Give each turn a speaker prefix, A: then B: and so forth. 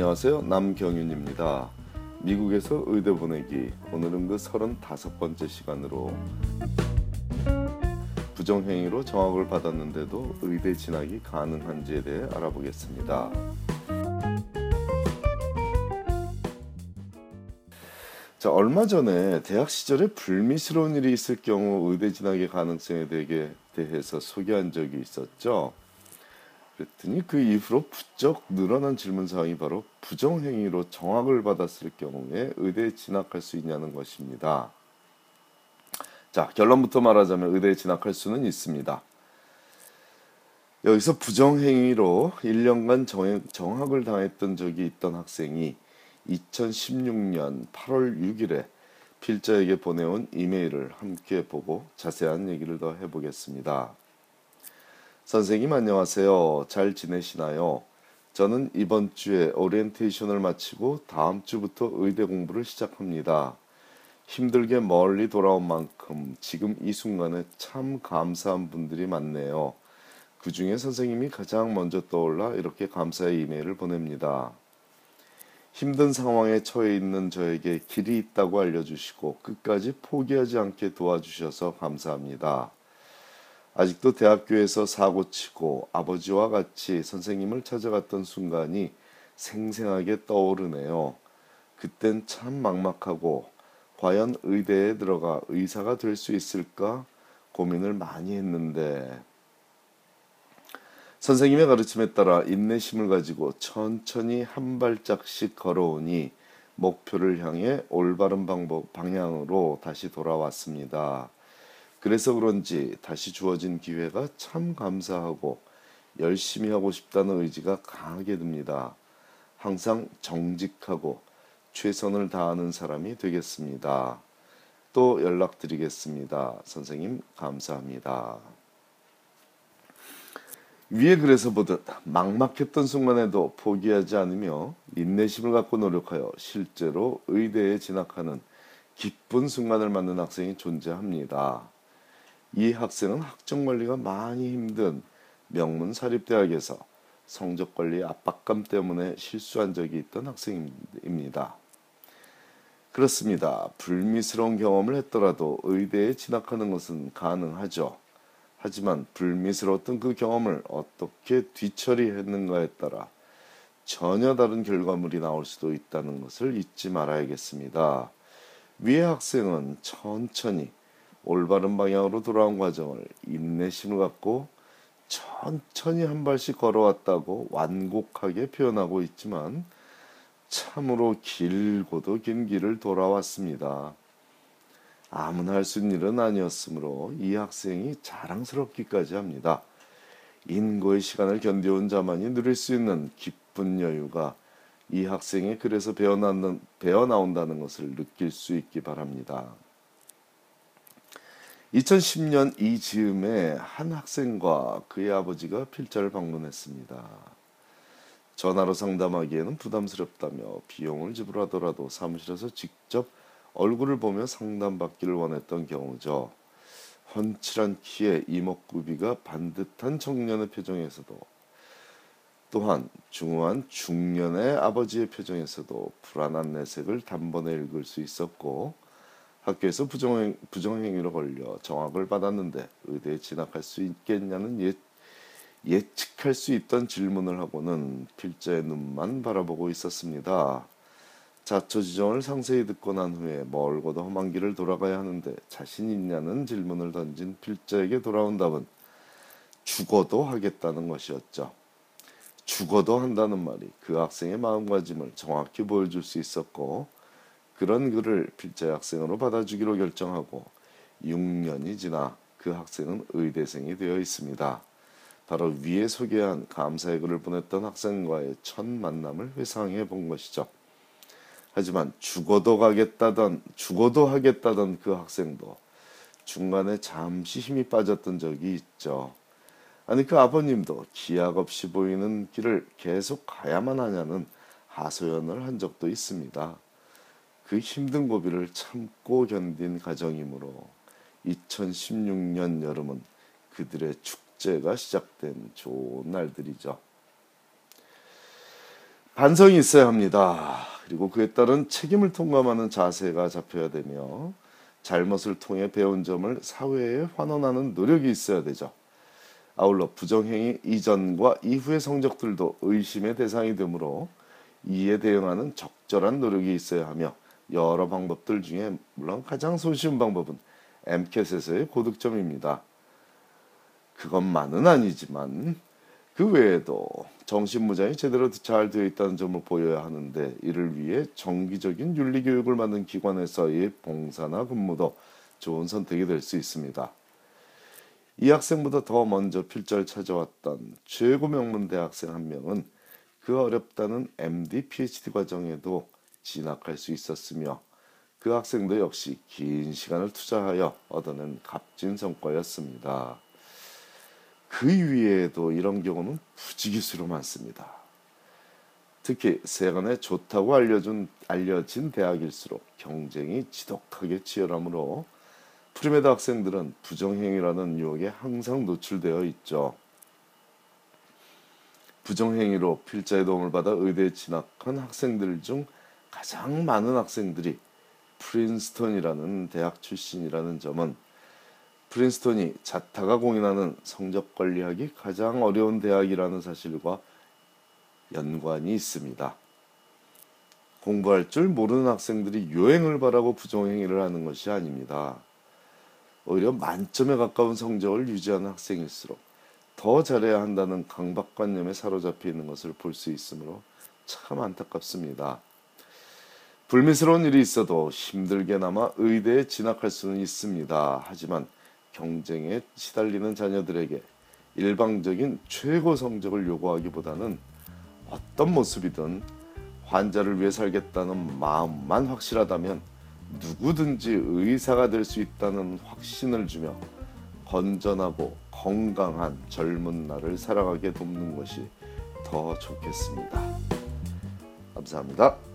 A: 안녕하세요. 남경윤입니다. 미국에서 의대 보내기. 오늘은 그 35번째 시간으로 부정행위로 정학을 받았는데도 의대 진학이 가능한지에 대해 알아보겠습니다. 자, 얼마 전에 대학 시절에 불미스러운 일이 있을 경우 의대 진학의 가능성에 대해서 소개한 적이 있었죠. 그랬더니 그 이후로 부쩍 늘어난 질문 사항이 바로 부정행위로 정학을 받았을 경우에 의대에 진학할 수 있냐는 것입니다. 자, 결론부터 말하자면 의대에 진학할 수는 있습니다. 여기서 부정행위로 1년간 정학을 당했던 적이 있던 학생이 2016년 8월 6일에 필자에게 보내온 이메일을 함께 보고 자세한 얘기를 더 해보겠습니다. 선생님 안녕하세요. 잘 지내시나요? 저는 이번 주에 오리엔테이션을 마치고 다음 주부터 의대 공부를 시작합니다. 힘들게 멀리 돌아온 만큼 지금 이 순간에 참 감사한 분들이 많네요. 그 중에 선생님이 가장 먼저 떠올라 이렇게 감사의 이메일을 보냅니다. 힘든 상황에 처해 있는 저에게 길이 있다고 알려주시고 끝까지 포기하지 않게 도와주셔서 감사합니다. 아직도 대학교에서 사고치고 아버지와 같이 선생님을 찾아갔던 순간이 생생하게 떠오르네요. 그땐 참 막막하고 과연 의대에 들어가 의사가 될 수 있을까 고민을 많이 했는데 선생님의 가르침에 따라 인내심을 가지고 천천히 한 발짝씩 걸어오니 목표를 향해 올바른 방법 방향으로 다시 돌아왔습니다. 그래서 그런지 다시 주어진 기회가 참 감사하고 열심히 하고 싶다는 의지가 강하게 듭니다. 항상 정직하고 최선을 다하는 사람이 되겠습니다. 또 연락드리겠습니다. 선생님, 감사합니다. 위에 그래서 보듯 막막했던 순간에도 포기하지 않으며 인내심을 갖고 노력하여 실제로 의대에 진학하는 기쁜 순간을 맞는 학생이 존재합니다. 이 학생은 학점 관리가 많이 힘든 명문 사립대학에서 성적 관리 압박감 때문에 실수한 적이 있던 학생입니다. 그렇습니다. 불미스러운 경험을 했더라도 의대에 진학하는 것은 가능하죠. 하지만 불미스러웠던 그 경험을 어떻게 뒤처리했는가에 따라 전혀 다른 결과물이 나올 수도 있다는 것을 잊지 말아야겠습니다. 위의 학생은 천천히 올바른 방향으로 돌아온 과정을 인내심을 갖고 천천히 한 발씩 걸어왔다고 완곡하게 표현하고 있지만 참으로 길고도 긴 길을 돌아왔습니다. 아무나 할 수 있는 일은 아니었으므로 이 학생이 자랑스럽기까지 합니다. 인고의 시간을 견뎌온 자만이 누릴 수 있는 기쁜 여유가 이 학생이 그래서 배어, 배어 나온다는 것을 느낄 수 있기 바랍니다. 2010년 이 즈음에 한 학생과 그의 아버지가 필자를 방문했습니다. 전화로 상담하기에는 부담스럽다며 비용을 지불하더라도 사무실에서 직접 얼굴을 보며 상담받기를 원했던 경우죠. 훤칠한 키에 이목구비가 반듯한 청년의 표정에서도 또한 중후한 중년의 아버지의 표정에서도 불안한 내색을 단번에 읽을 수 있었고 학교에서 부정행, 부정행위로 걸려 정학을 받았는데 의대에 진학할 수 있겠냐는 예, 예측할 수 있던 질문을 하고는 필자의 눈만 바라보고 있었습니다. 자초지종을 상세히 듣고 난 후에 멀고도 험한 길을 돌아가야 하는데 자신 있냐는 질문을 던진 필자에게 돌아온 답은 죽어도 하겠다는 것이었죠. 죽어도 한다는 말이 그 학생의 마음가짐을 정확히 보여줄 수 있었고 그런 그를 필자 학생으로 받아주기로 결정하고 6년이 지나 그 학생은 의대생이 되어 있습니다. 바로 위에 소개한 감사의 글을 보냈던 학생과의 첫 만남을 회상해 본 것이죠. 하지만 죽어도 가겠다던 죽어도 하겠다던 그 학생도 중간에 잠시 힘이 빠졌던 적이 있죠. 아니 그 아버님도 기약 없이 보이는 길을 계속 가야만 하냐는 하소연을 한 적도 있습니다. 그 힘든 고비를 참고 견딘 가정이므로 2016년 여름은 그들의 축제가 시작된 좋은 날들이죠. 반성이 있어야 합니다. 그리고 그에 따른 책임을 통감하는 자세가 잡혀야 되며 잘못을 통해 배운 점을 사회에 환원하는 노력이 있어야 되죠. 아울러 부정행위 이전과 이후의 성적들도 의심의 대상이 되므로 이에 대응하는 적절한 노력이 있어야 하며 여러 방법들 중에 물론 가장 손쉬운 방법은 MCAT에서의 고득점입니다. 그것만은 아니지만 그 외에도 정신무장이 제대로 잘 되어 있다는 점을 보여야 하는데 이를 위해 정기적인 윤리교육을 받는 기관에서의 봉사나 근무도 좋은 선택이 될 수 있습니다. 이 학생보다 더 먼저 필자를 찾아왔던 최고 명문 대학생 한 명은 그 어렵다는 MD, PhD 과정에도 진학할 수 있었으며 그 학생도 역시 긴 시간을 투자하여 얻어낸 값진 성과였습니다. 그 위에도 이런 경우는 부지기수로 많습니다. 특히 세간에 좋다고 알려준, 알려진 대학일수록 경쟁이 지독하게 치열하므로 premed 학생들은 부정행위라는 유혹에 항상 노출되어 있죠. 부정행위로 필자의 도움을 받아 의대에 진학한 학생들 중 가장 많은 학생들이 프린스턴이라는 대학 출신이라는 점은 프린스턴이 자타가 공인하는 성적 관리하기 가장 어려운 대학이라는 사실과 연관이 있습니다. 공부할 줄 모르는 학생들이 요행을 바라고 부정행위를 하는 것이 아닙니다. 오히려 만점에 가까운 성적을 유지하는 학생일수록 더 잘해야 한다는 강박관념에 사로잡혀 있는 것을 볼 수 있으므로 참 안타깝습니다. 불미스러운 일이 있어도 힘들게나마 의대에 진학할 수는 있습니다. 하지만 경쟁에 시달리는 자녀들에게 일방적인 최고 성적을 요구하기보다는 어떤 모습이든 환자를 위해 살겠다는 마음만 확실하다면 누구든지 의사가 될 수 있다는 확신을 주며 건전하고 건강한 젊은 날을 살아가게 돕는 것이 더 좋겠습니다. 감사합니다.